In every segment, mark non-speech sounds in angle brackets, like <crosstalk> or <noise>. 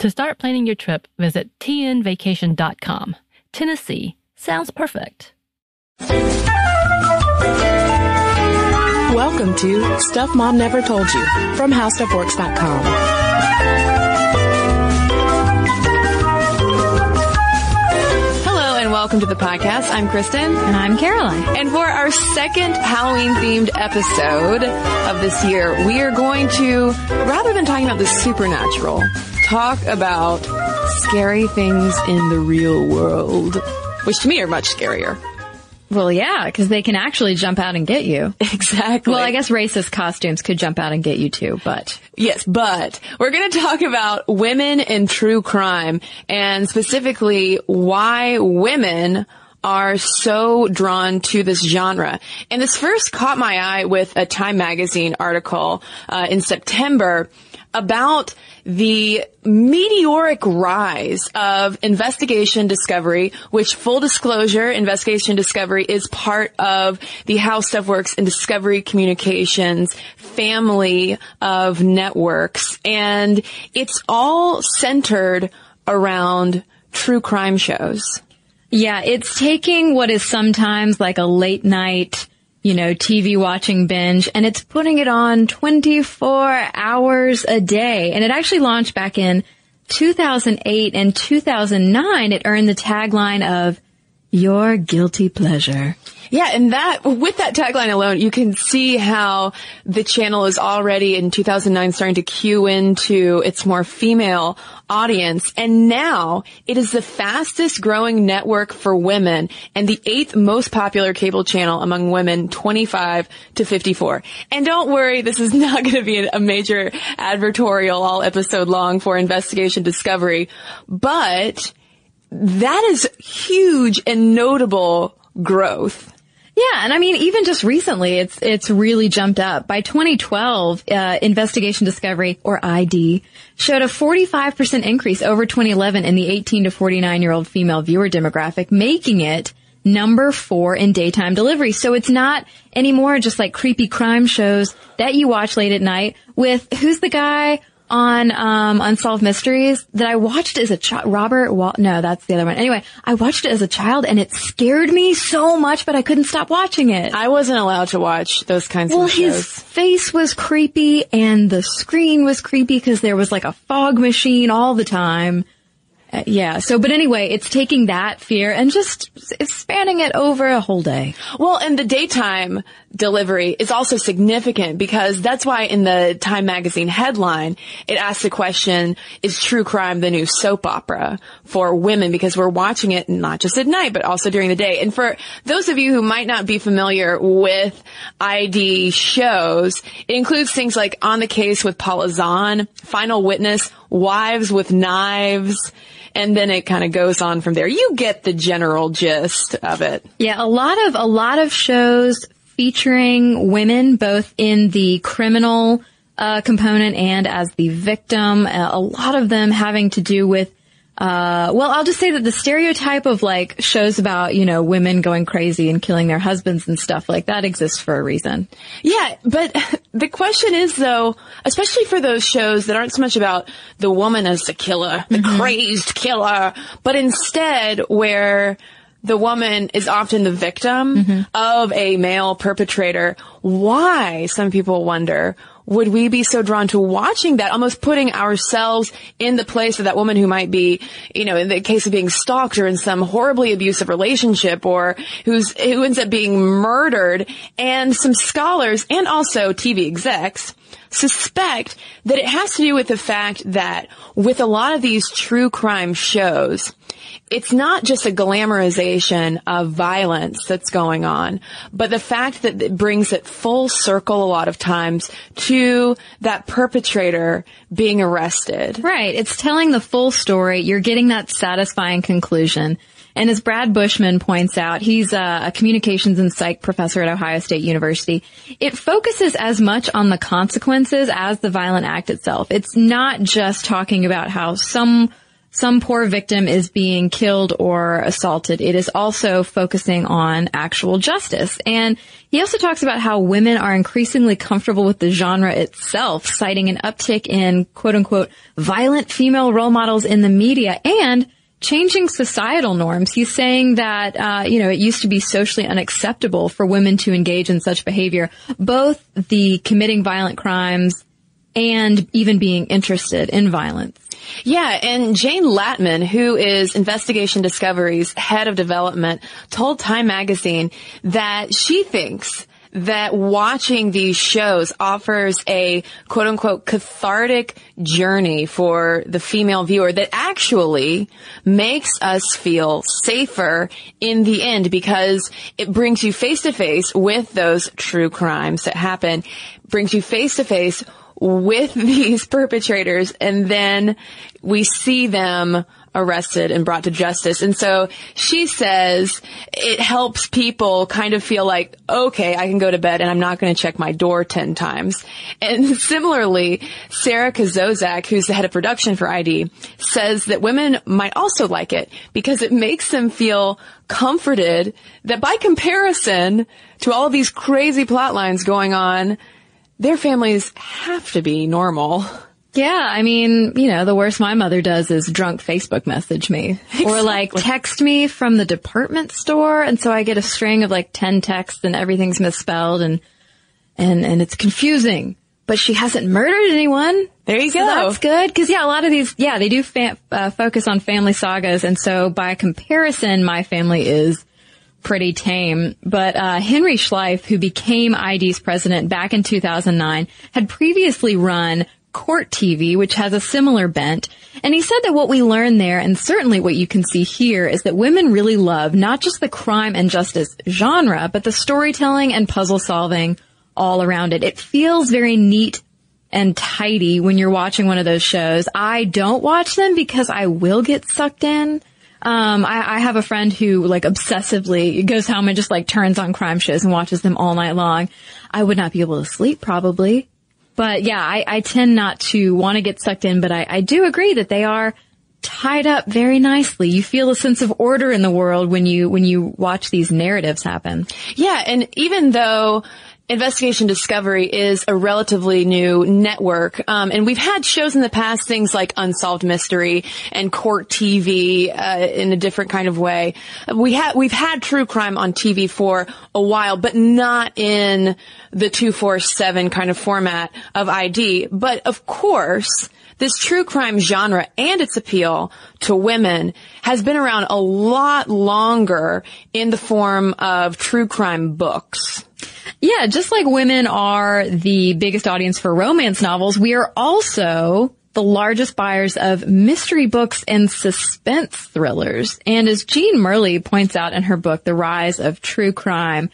To start planning your trip, visit tnvacation.com. Tennessee sounds perfect. Welcome to Stuff Mom Never Told You from HowStuffWorks.com. Hello and welcome to the podcast. I'm Kristen. And I'm Caroline. And for our second Halloween themed episode of this year, we are going to, rather than talking about the supernatural, talk about scary things in the real world, which to me are much scarier. Well, yeah, because they can actually jump out and get you. <laughs> Exactly. Well, I guess racist costumes could jump out and get you too, but Yes, but we're going to talk about women in true crime and specifically why women are so drawn to this genre. And this first caught my eye with a Time magazine article uh, in September about the meteoric rise of investigation discovery, which full disclosure, investigation discovery is part of the How Stuff Works and Discovery Communications family of networks. And it's all centered around true crime shows. yeah, it's taking what is sometimes like a late night, you know, TV watching binge and it's putting it on 24 hours a day. And it actually launched back in 2008 and 2009. It earned the tagline of your guilty pleasure. Yeah, and that, with that tagline alone, you can see how the channel is already in 2009 starting to cue into its more female audience. And now it is the fastest growing network for women and the eighth most popular cable channel among women 25 to 54. And don't worry, this is <laughs> not going to be a major advertorial all episode long for investigation discovery, but that is huge and notable growth. Yeah, and I mean, even just recently, it's it's really jumped up. By 2012, uh, Investigation Discovery or ID showed a 45% increase over 2011 in the 18 to 49 year old female viewer demographic, making it number four in daytime delivery. So it's not anymore just like creepy crime shows that you watch late at night with who's the guy on um, Unsolved Mysteries that I watched as a child. Robert Wal- no, that's the other one. Anyway, I watched it as a child and it scared me so much, but I couldn't stop watching it. I wasn't allowed to watch those kinds well, of shows. Well, his face was creepy and the screen was creepy because there was like a fog machine all the time. Uh, yeah. So, but anyway, it's taking that fear and just expanding it over a whole day. Well, and the daytime delivery is also significant because that's why in the Time magazine headline, it asks the question, is true crime the new soap opera for women? Because we're watching it not just at night, but also during the day. And for those of you who might not be familiar with ID shows, it includes things like On the Case with Paula Zahn, Final Witness, Wives with Knives, and then it kind of goes on from there. You get the general gist of it. Yeah, a lot of a lot of shows featuring women both in the criminal uh, component and as the victim. Uh, a lot of them having to do with uh, well, I'll just say that the stereotype of like shows about, you know, women going crazy and killing their husbands and stuff like that exists for a reason. Yeah, but <laughs> the question is though, especially for those shows that aren't so much about the woman as the killer, the Mm-hmm. crazed killer, but instead where the woman is often the victim Mm-hmm. of a male perpetrator. Why, some people wonder, would we be so drawn to watching that, almost putting ourselves in the place of that woman who might be, you know, in the case of being stalked or in some horribly abusive relationship or who's, who ends up being murdered and some scholars and also TV execs suspect that it has to do with the fact that with a lot of these true crime shows, it's not just a glamorization of violence that's going on, but the fact that it brings it full circle a lot of times to that perpetrator being arrested. Right. It's telling the full story. You're getting that satisfying conclusion. And as Brad Bushman points out, he's a, a communications and psych professor at Ohio State University. It focuses as much on the consequences as the violent act itself. It's not just talking about how some some poor victim is being killed or assaulted. It is also focusing on actual justice. And he also talks about how women are increasingly comfortable with the genre itself, citing an uptick in quote unquote violent female role models in the media and changing societal norms. He's saying that, uh, you know, it used to be socially unacceptable for women to engage in such behavior, both the committing violent crimes and even being interested in violence. Yeah, and Jane Latman, who is Investigation Discovery's head of development, told Time magazine that she thinks that watching these shows offers a quote unquote cathartic journey for the female viewer that actually makes us feel safer in the end because it brings you face to face with those true crimes that happen, brings you face to face with <laughs> these perpetrators and then we see them arrested and brought to justice. And so she says it helps people kind of feel like, okay, I can go to bed and I'm not going to check my door 10 times. And <laughs> similarly, Sarah Kazozak, who's the head of production for ID, says that women might also like it because it makes them feel comforted that by comparison to all of these crazy plot lines going on, their families have to be normal. Yeah, I mean, you know, the worst my mother does is drunk Facebook message me or like text me from the department store. And so I get a string of like 10 texts and everything's misspelled and, and, and it's confusing, but she hasn't murdered anyone. There you So go. that's good. Cause yeah, a lot of these, yeah, they do fa- uh, focus on family sagas. And so by comparison, my family is pretty tame. But uh, Henry Schleif, who became ID's president back in 2009, had previously run Court TV, which has a similar bent. And he said that what we learned there, and certainly what you can see here, is that women really love not just the crime and justice genre, but the storytelling and puzzle solving all around it. It feels very neat and tidy when you're watching one of those shows. I don't watch them because I will get sucked in. Um, I, I have a friend who like obsessively goes home and just like turns on crime shows and watches them all night long. I would not be able to sleep probably. But yeah, I, I tend not to want to get sucked in, but I, I do agree that they are tied up very nicely. You feel a sense of order in the world when you, when you watch these narratives happen. Yeah, and even though Investigation Discovery is a relatively new network, um, and we've had shows in the past, things like Unsolved Mystery and Court TV uh, in a different kind of way. We had we've had true crime on TV for a while, but not in the two four seven kind of format of ID. But of course. This true crime genre and its appeal to women has been around a lot longer in the form of true crime books. Yeah, just like women are the biggest audience for romance novels, we are also the largest buyers of mystery books and suspense thrillers. And as Jean Murley points out in her book, The Rise of True Crime,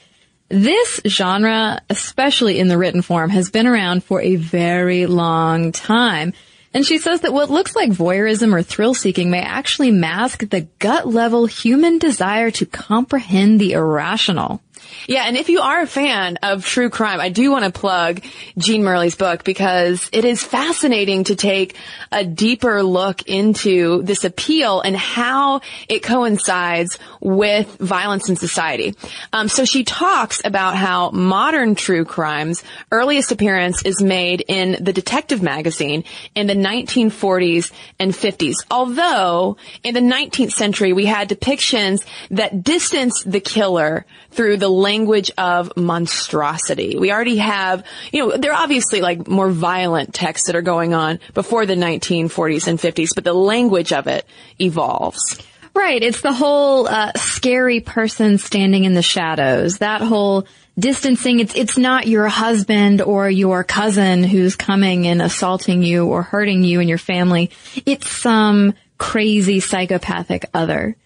this genre, especially in the written form, has been around for a very long time. And she says that what looks like voyeurism or thrill seeking may actually mask the gut level human desire to comprehend the irrational. Yeah, and if you are a fan of true crime, I do want to plug Jean Murley's book because it is fascinating to take a deeper look into this appeal and how it coincides with violence in society. Um, so she talks about how modern true crimes earliest appearance is made in the detective magazine in the 1940s and 50s. Although in the 19th century we had depictions that distanced the killer through the language of monstrosity. We already have, you know, there are obviously like more violent texts that are going on before the 1940s and 50s, but the language of it evolves. Right. It's the whole uh, scary person standing in the shadows. That whole distancing. It's it's not your husband or your cousin who's coming and assaulting you or hurting you and your family. It's some crazy psychopathic other.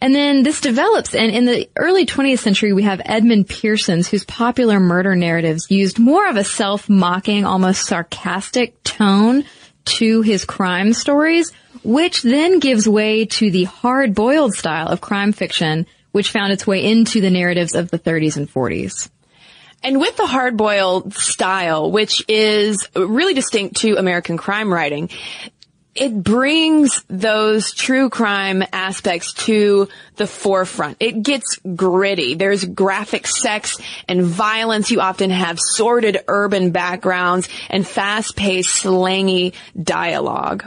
And then this develops, and in the early 20th century, we have Edmund Pearson's, whose popular murder narratives used more of a self-mocking, almost sarcastic tone to his crime stories, which then gives way to the hard-boiled style of crime fiction, which found its way into the narratives of the 30s and 40s. And with the hard-boiled style, which is really distinct to American crime writing, it brings those true crime aspects to the forefront. It gets gritty. There's graphic sex and violence. You often have sordid urban backgrounds and fast-paced slangy dialogue.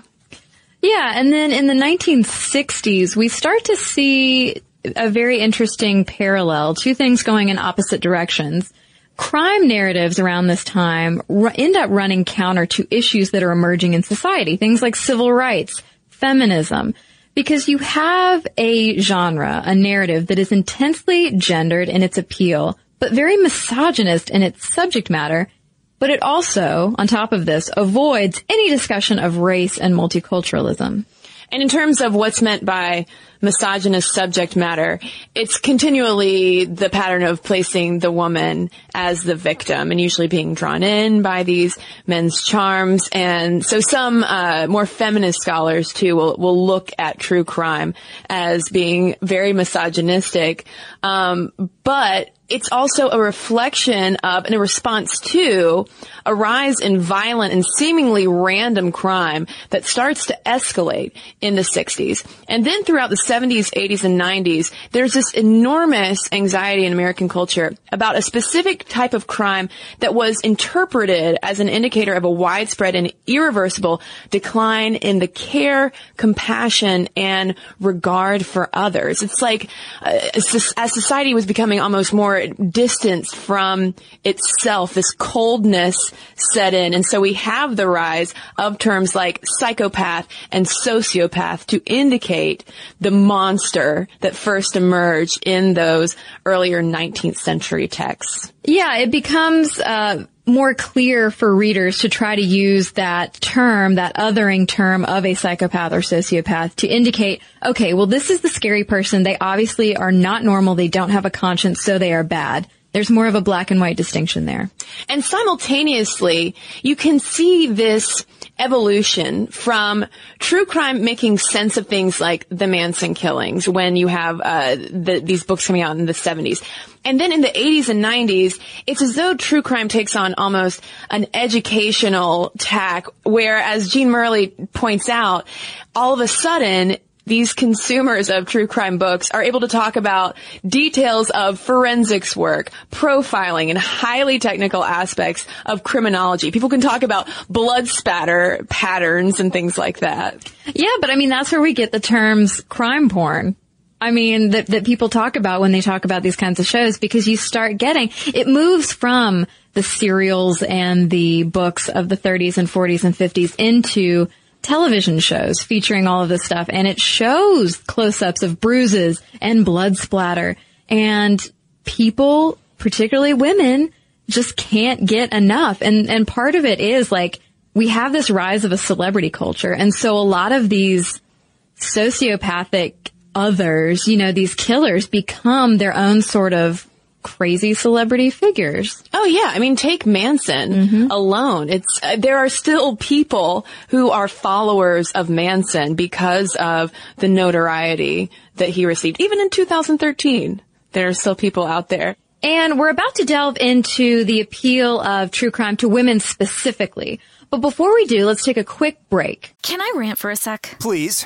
Yeah, and then in the 1960s, we start to see a very interesting parallel, two things going in opposite directions crime narratives around this time end up running counter to issues that are emerging in society. Things like civil rights, feminism, because you have a genre, a narrative that is intensely gendered in its appeal, but very misogynist in its subject matter. But it also, on top of this, avoids any discussion of race and multiculturalism. And in terms of what's meant by misogynist subject matter, it's continually the pattern of placing the woman as the victim and usually being drawn in by these men's charms. And so some uh, more feminist scholars too will, will look at true crime as being very misogynistic. Um, but it's also a reflection of and a response to a rise in violent and seemingly random crime that starts to escalate in the 60s. And then throughout the 70s, 80s, and 90s, there's this enormous anxiety in American culture about a specific type of crime that was interpreted as an indicator of a widespread and irreversible decline in the care, compassion, and regard for others. It's like uh, as society was becoming almost more distanced from itself, this coldness set in. And so we have the rise of terms like psychopath and sociopath to indicate the monster that first emerged in those earlier 19th century texts. Yeah, it becomes uh, more clear for readers to try to use that term, that othering term of a psychopath or sociopath to indicate, okay, well, this is the scary person. They obviously are not normal. They don't have a conscience, so they are bad. There's more of a black and white distinction there. And simultaneously, you can see this evolution from true crime making sense of things like the Manson killings when you have uh, the, these books coming out in the 70s. And then in the 80s and 90s, it's as though true crime takes on almost an educational tack, where, as Jean Murley points out, all of a sudden, these consumers of true crime books are able to talk about details of forensics work, profiling, and highly technical aspects of criminology. People can talk about blood spatter patterns and things like that. Yeah, but I mean, that's where we get the terms crime porn. I mean, that, that people talk about when they talk about these kinds of shows because you start getting, it moves from the serials and the books of the 30s and 40s and 50s into television shows featuring all of this stuff and it shows close-ups of bruises and blood splatter and people, particularly women, just can't get enough. And, and part of it is like, we have this rise of a celebrity culture. And so a lot of these sociopathic others, you know, these killers become their own sort of crazy celebrity figures. Oh yeah, I mean take Manson mm-hmm. alone. It's uh, there are still people who are followers of Manson because of the notoriety that he received even in 2013. There are still people out there. And we're about to delve into the appeal of true crime to women specifically. But before we do, let's take a quick break. Can I rant for a sec? Please.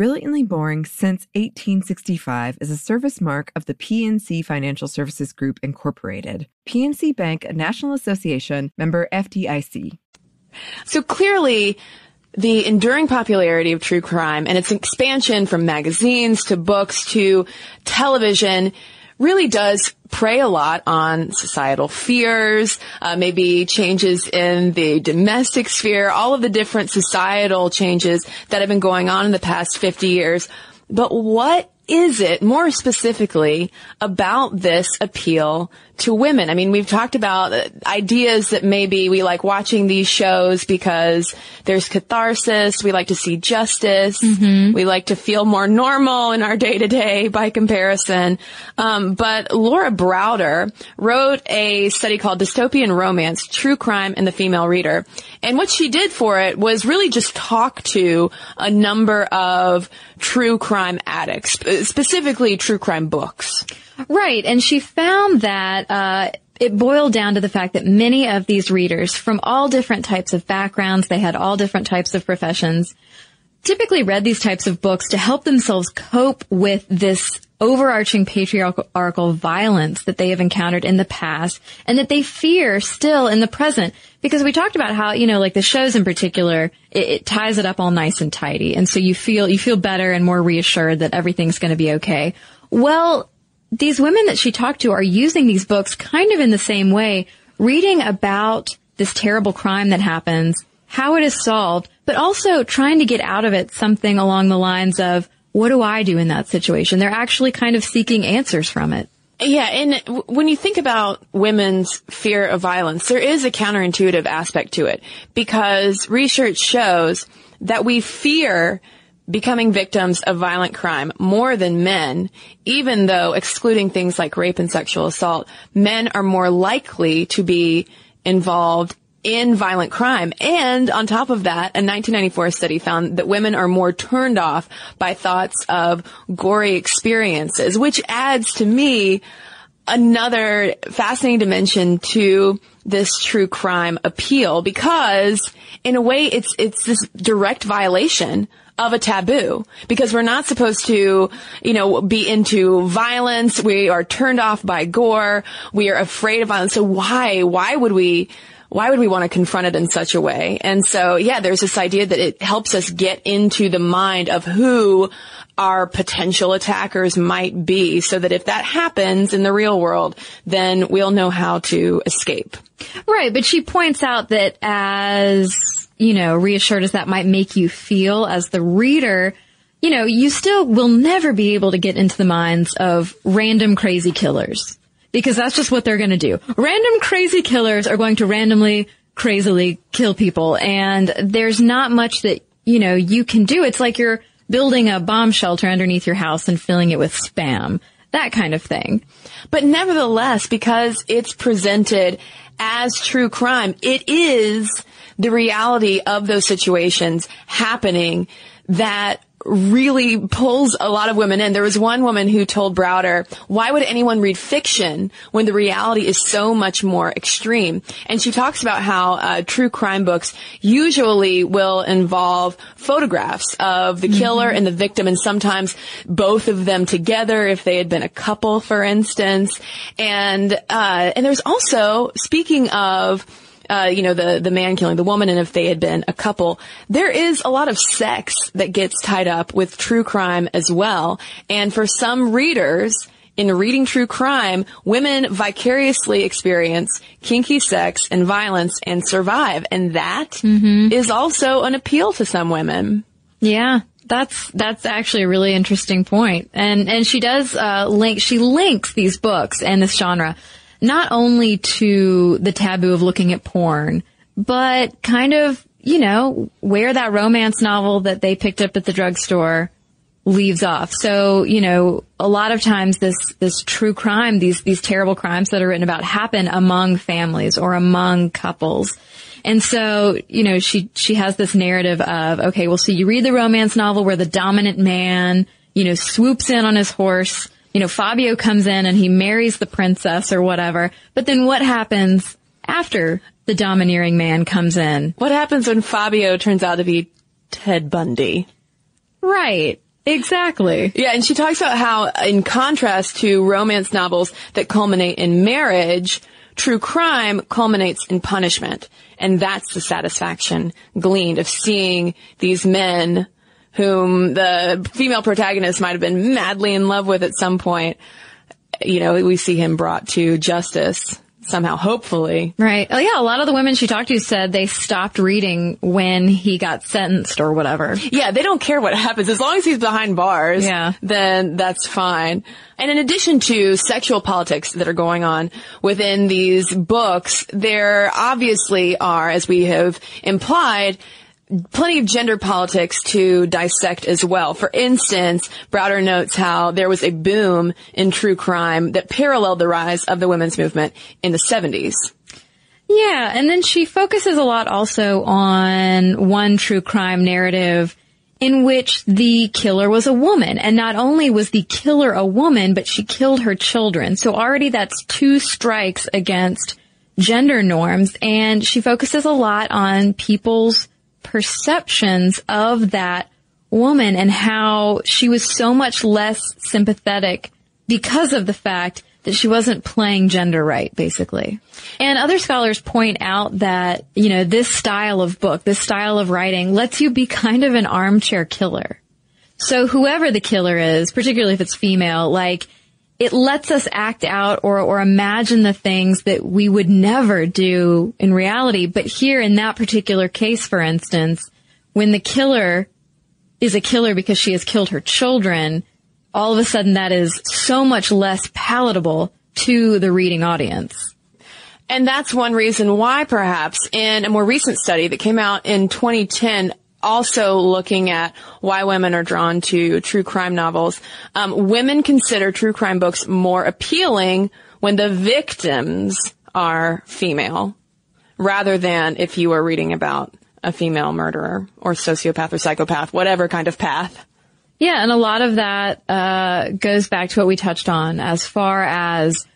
Brilliantly Boring Since 1865 is a service mark of the PNC Financial Services Group, Incorporated. PNC Bank, a National Association member FDIC. So clearly, the enduring popularity of true crime and its expansion from magazines to books to television really does prey a lot on societal fears, uh, maybe changes in the domestic sphere, all of the different societal changes that have been going on in the past 50 years. But what is it more specifically about this appeal to women? I mean, we've talked about uh, ideas that maybe we like watching these shows because there's catharsis. We like to see justice. We like to feel more normal in our day to day by comparison. Um, but Laura Browder wrote a study called Dystopian Romance, True Crime and the Female Reader. And what she did for it was really just talk to a number of true crime addicts, specifically true crime books. Right. And she found that, uh, it boiled down to the fact that many of these readers from all different types of backgrounds, they had all different types of professions, typically read these types of books to help themselves cope with this overarching patriarchal violence that they have encountered in the past and that they fear still in the present. Because we talked about how, you know, like the shows in particular, it, it ties it up all nice and tidy. And so you feel, you feel better and more reassured that everything's going to be okay. Well, these women that she talked to are using these books kind of in the same way, reading about this terrible crime that happens, how it is solved, but also trying to get out of it something along the lines of, what do I do in that situation? They're actually kind of seeking answers from it. Yeah, and when you think about women's fear of violence, there is a counterintuitive aspect to it because research shows that we fear becoming victims of violent crime more than men, even though excluding things like rape and sexual assault, men are more likely to be involved in violent crime. And on top of that, a 1994 study found that women are more turned off by thoughts of gory experiences, which adds to me another fascinating dimension to this true crime appeal because in a way it's it's this direct violation of a taboo because we're not supposed to, you know, be into violence. We are turned off by gore. We are afraid of violence. So why, why would we why would we want to confront it in such a way? And so, yeah, there's this idea that it helps us get into the mind of who our potential attackers might be so that if that happens in the real world, then we'll know how to escape. Right. But she points out that as, you know, reassured as that might make you feel as the reader, you know, you still will never be able to get into the minds of random crazy killers because that's just what they're going to do. Random crazy killers are going to randomly, crazily kill people and there's not much that, you know, you can do. It's like you're building a bomb shelter underneath your house and filling it with spam. That kind of thing. But nevertheless, because it's presented as true crime, it is the reality of those situations happening that really pulls a lot of women in. There was one woman who told Browder, why would anyone read fiction when the reality is so much more extreme? And she talks about how uh, true crime books usually will involve photographs of the killer mm-hmm. and the victim and sometimes both of them together if they had been a couple, for instance. And, uh, and there's also, speaking of uh, you know, the, the man killing the woman and if they had been a couple. There is a lot of sex that gets tied up with true crime as well. And for some readers, in reading true crime, women vicariously experience kinky sex and violence and survive. And that mm-hmm. is also an appeal to some women. Yeah. That's that's actually a really interesting point, and and she does uh, link she links these books and this genre not only to the taboo of looking at porn, but kind of, you know, where that romance novel that they picked up at the drugstore leaves off. So, you know, a lot of times this, this true crime, these, these terrible crimes that are written about happen among families or among couples. And so, you know, she, she has this narrative of, okay, well, so you read the romance novel where the dominant man, you know, swoops in on his horse, you know, Fabio comes in and he marries the princess or whatever. But then what happens after the domineering man comes in? What happens when Fabio turns out to be Ted Bundy? Right. Exactly. Yeah, and she talks about how, in contrast to romance novels that culminate in marriage, true crime culminates in punishment. And that's the satisfaction gleaned of seeing these men whom the female protagonist might have been madly in love with at some point. You know, we see him brought to justice somehow, hopefully. Right. Oh yeah, a lot of the women she talked to said they stopped reading when he got sentenced or whatever. Yeah, they don't care what happens. As long as he's behind bars, yeah. then that's fine. And in addition to sexual politics that are going on within these books, there obviously are, as we have implied, plenty of gender politics to dissect as well. For instance, Browder notes how there was a boom in true crime that paralleled the rise of the women's movement in the 70s. Yeah, and then she focuses a lot also on one true crime narrative in which the killer was a woman. And not only was the killer a woman, but she killed her children. So already that's two strikes against gender norms. And she focuses a lot on people's perceptions of that woman and how she was so much less sympathetic because of the fact that she wasn't playing gender right, basically. And other scholars point out that, you know, this style of book, this style of writing lets you be kind of an armchair killer. So whoever the killer is, particularly if it's female, like, it lets us act out or, or imagine the things that we would never do in reality. But here in that particular case, for instance, when the killer is a killer because she has killed her children, all of a sudden that is so much less palatable to the reading audience. And that's one reason why perhaps in a more recent study that came out in 2010, also looking at why women are drawn to true crime novels. Um, women consider true crime books more appealing when the victims are female, rather than if you are reading about a female murderer or sociopath or psychopath, whatever kind of path. Yeah, and a lot of that uh, goes back to what we touched on as far as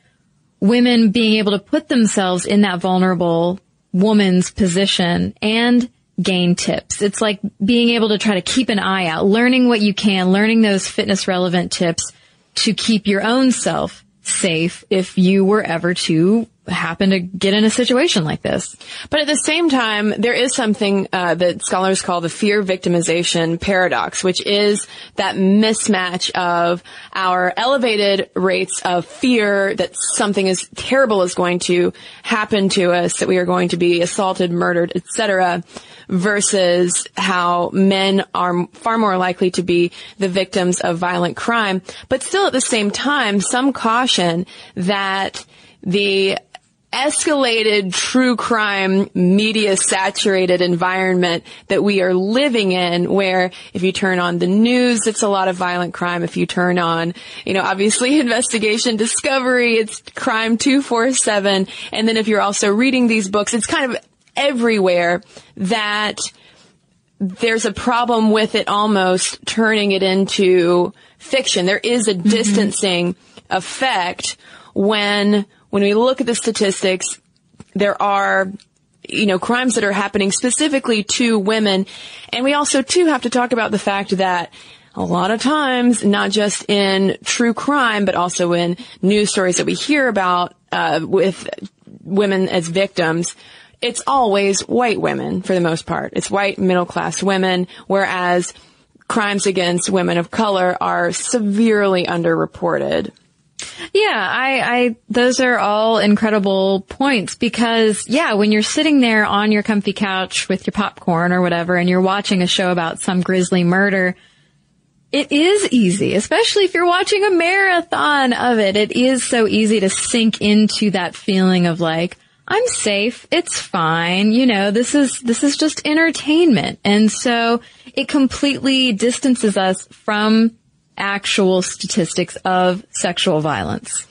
women being able to put themselves in that vulnerable woman's position and gain tips. It's like being able to try to keep an eye out, learning what you can, learning those fitness relevant tips to keep your own self safe if you were ever to happen to get in a situation like this. But at the same time, there is something uh, that scholars call the fear victimization paradox, which is that mismatch of our elevated rates of fear that something is terrible is going to happen to us, that we are going to be assaulted, murdered, etc., versus how men are far more likely to be the victims of violent crime. But still, at the same time, some caution that the escalated true crime media saturated environment that we are living in where if you turn on the news it's a lot of violent crime. If you turn on you know obviously <laughs> investigation discovery it's crime 247 and then if you're also reading these books it's kind of everywhere that there's a problem with it almost turning it into fiction. There is a mm-hmm. distancing effect when when we look at the statistics, there are you know, crimes that are happening specifically to women. And we also too have to talk about the fact that a lot of times, not just in true crime, but also in news stories that we hear about, uh, with women as victims, it's always white women for the most part. It's white middle class women, whereas crimes against women of color are severely underreported. Yeah, I, I, those are all incredible points because, yeah, when you're sitting there on your comfy couch with your popcorn or whatever and you're watching a show about some grisly murder, it is easy, especially if you're watching a marathon of it. It is so easy to sink into that feeling of like, I'm safe. It's fine. You know, this is, this is just entertainment. And so it completely distances us from actual statistics of sexual violence.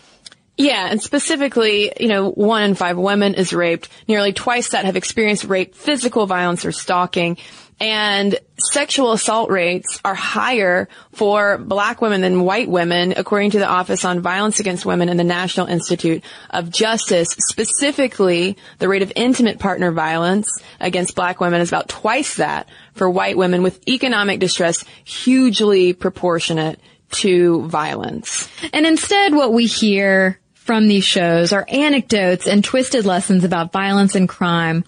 Yeah, and specifically, you know, one in five women is raped. Nearly twice that have experienced rape, physical violence, or stalking. And sexual assault rates are higher for black women than white women, according to the Office on Violence Against Women and the National Institute of Justice. Specifically, the rate of intimate partner violence against black women is about twice that for white women with economic distress hugely proportionate to violence. And instead what we hear from these shows are anecdotes and twisted lessons about violence and crime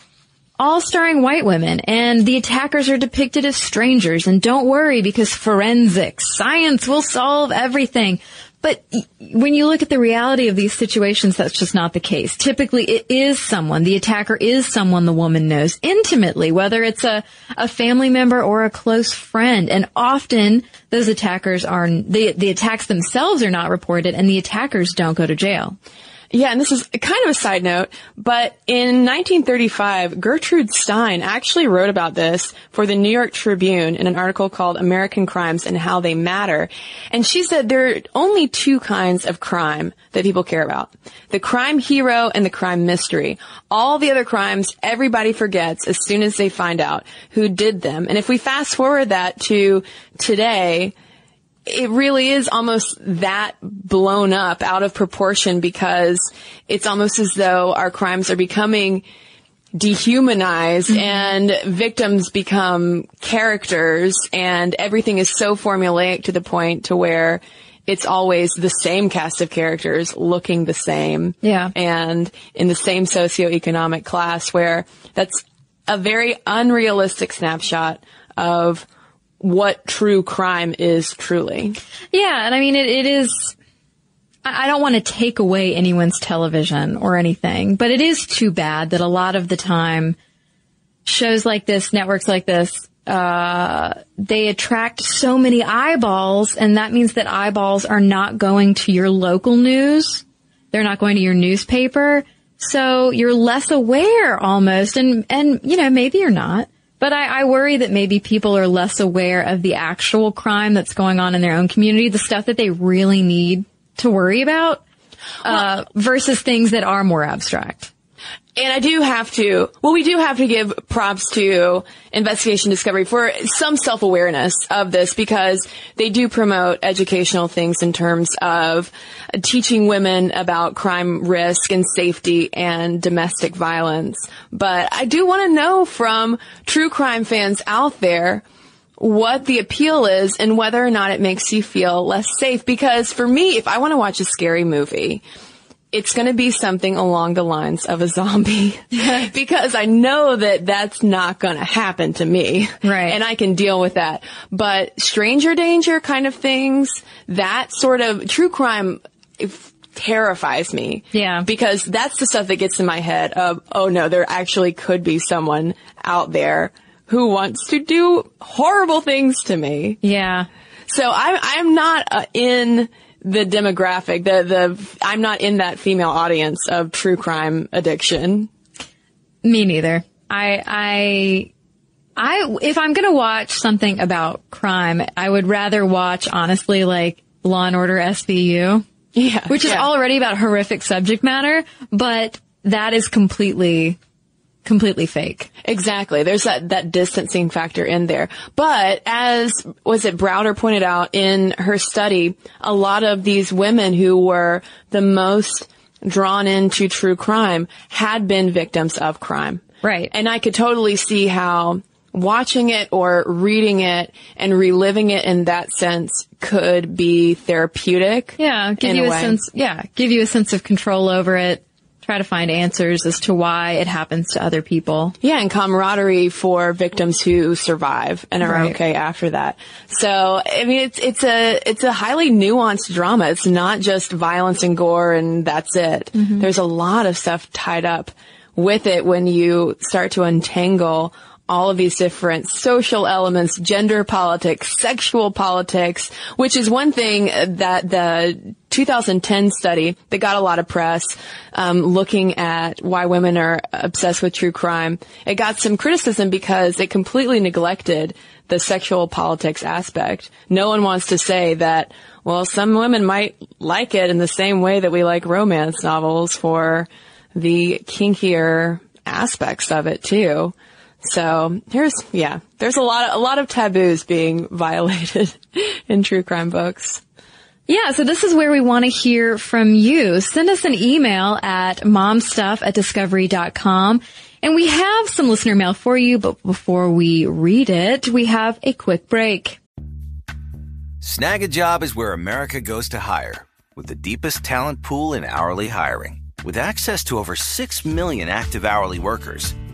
all starring white women, and the attackers are depicted as strangers. And don't worry because forensics, science will solve everything. But when you look at the reality of these situations, that's just not the case. Typically, it is someone, the attacker is someone the woman knows intimately, whether it's a, a family member or a close friend. And often those attackers are, the, the attacks themselves are not reported and the attackers don't go to jail. Yeah, and this is kind of a side note, but in 1935, Gertrude Stein actually wrote about this for the New York Tribune in an article called American Crimes and How They Matter. And she said there are only two kinds of crime that people care about. The crime hero and the crime mystery. All the other crimes everybody forgets as soon as they find out who did them. And if we fast forward that to today, it really is almost that blown up out of proportion because it's almost as though our crimes are becoming dehumanized mm-hmm. and victims become characters and everything is so formulaic to the point to where it's always the same cast of characters looking the same. Yeah. And in the same socioeconomic class where that's a very unrealistic snapshot of what true crime is truly. Yeah, and I mean, it, it is. I don't want to take away anyone's television or anything, but it is too bad that a lot of the time shows like this, networks like this, uh, they attract so many eyeballs, and that means that eyeballs are not going to your local news. They're not going to your newspaper. So you're less aware almost, and, and, you know, maybe you're not. But I, I, worry that maybe people are less aware of the actual crime that's going on in their own community, the stuff that they really need to worry about, uh, well, versus things that are more abstract. And I do have to, well, we do have to give props to Investigation Discovery for some self-awareness of this because they do promote educational things in terms of teaching women about crime risk and safety and domestic violence. But I do want to know from true crime fans out there what the appeal is and whether or not it makes you feel less safe. Because for me, if I want to watch a scary movie, it's going to be something along the lines of a zombie <laughs> <laughs> because I know that that's not going to happen to me. Right. And I can deal with that. But stranger danger kind of things, that sort of true crime if, terrifies me. Yeah. Because that's the stuff that gets in my head of, oh no, there actually could be someone out there who wants to do horrible things to me. Yeah. So I'm, I'm not uh, in the demographic, the, the, I'm not in that female audience of true crime addiction. Me neither. I, I, I, if I'm gonna watch something about crime, I would rather watch, honestly, like Law and Order SVU. Yeah. Which is yeah. already about horrific subject matter, but that is completely, completely fake. Exactly. There's that, that distancing factor in there. But as, was it Browder pointed out in her study, a lot of these women who were the most drawn into true crime had been victims of crime. Right. And I could totally see how watching it or reading it and reliving it in that sense could be therapeutic. Yeah, give you a way. sense. Yeah, give you a sense of control over it. Try to find answers as to why it happens to other people. Yeah, and camaraderie for victims who survive and are Right. okay after that. So, I mean, it's it's a it's a highly nuanced drama. It's not just violence and gore and that's it. Mm-hmm. There's a lot of stuff tied up with it when you start to untangle all of these different social elements, gender politics, sexual politics, which is one thing that the 2010 study that got a lot of press, um, looking at why women are obsessed with true crime. It got some criticism because it completely neglected the sexual politics aspect. No one wants to say that, well, some women might like it in the same way that we like romance novels for the kinkier aspects of it too. So here's, yeah, there's a lot of, a lot of taboos being <laughs> violated in true crime books. Yeah, so this is where we want to hear from you. Send us an email at momstuff at discovery.com. And we have some listener mail for you, but before we read it, we have a quick break. Snagajob is where America goes to hire, with the deepest talent pool in hourly hiring. With access to over 6 million active hourly workers,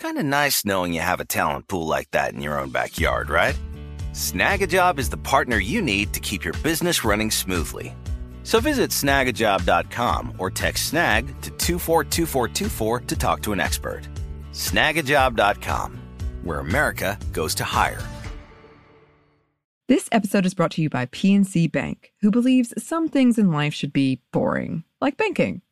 Kinda nice knowing you have a talent pool like that in your own backyard, right? Snagajob is the partner you need to keep your business running smoothly. So visit snagajob.com or text snag to 242424 to talk to an expert. Snagajob.com, where America goes to hire. This episode is brought to you by PNC Bank, who believes some things in life should be boring, like banking.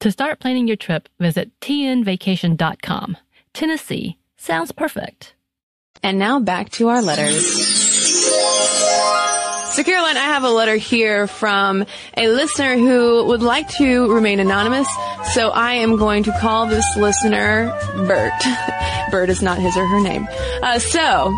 To start planning your trip, visit tnvacation.com. Tennessee sounds perfect. And now back to our letters. So Caroline, I have a letter here from a listener who would like to remain anonymous. So I am going to call this listener Bert. <laughs> Bert is not his or her name. Uh, so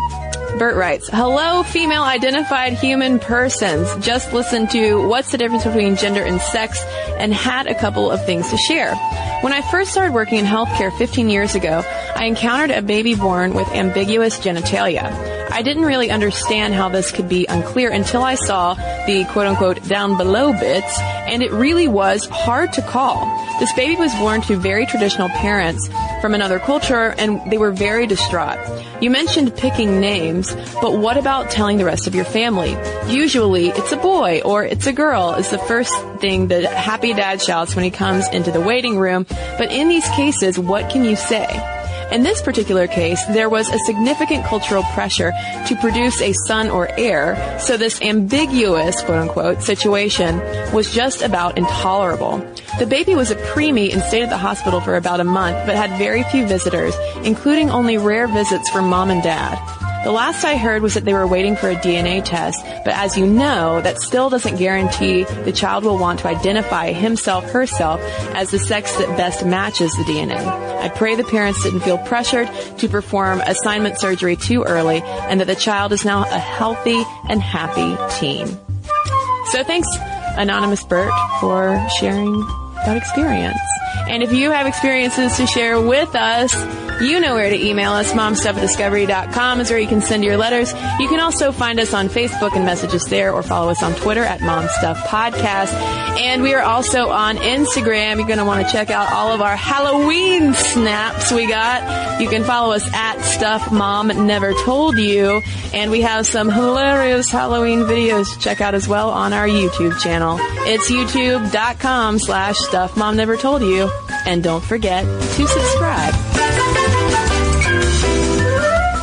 Bert writes, Hello, female identified human persons. Just listened to What's the Difference Between Gender and Sex and had a couple of things to share. When I first started working in healthcare 15 years ago, I encountered a baby born with ambiguous genitalia. I didn't really understand how this could be unclear until I saw the quote unquote down below bits and it really was hard to call. This baby was born to very traditional parents from another culture, and they were very distraught. You mentioned picking names, but what about telling the rest of your family? Usually, it's a boy or it's a girl is the first thing the happy dad shouts when he comes into the waiting room, but in these cases, what can you say? In this particular case, there was a significant cultural pressure to produce a son or heir, so this ambiguous, quote unquote, situation was just about intolerable. The baby was a preemie and stayed at the hospital for about a month, but had very few visitors, including only rare visits from mom and dad. The last I heard was that they were waiting for a DNA test, but as you know, that still doesn't guarantee the child will want to identify himself, herself as the sex that best matches the DNA. I pray the parents didn't feel pressured to perform assignment surgery too early and that the child is now a healthy and happy teen. So thanks, Anonymous Bert, for sharing that experience. And if you have experiences to share with us, you know where to email us. Momstuff at discovery.com is where you can send your letters. You can also find us on Facebook and message us there or follow us on Twitter at MomStuffPodcast. And we are also on Instagram. You're going to want to check out all of our Halloween snaps we got. You can follow us at Stuff Mom Never Told You. And we have some hilarious Halloween videos to check out as well on our YouTube channel. It's youtube.com slash Stuff Mom Never Told You. And don't forget to subscribe.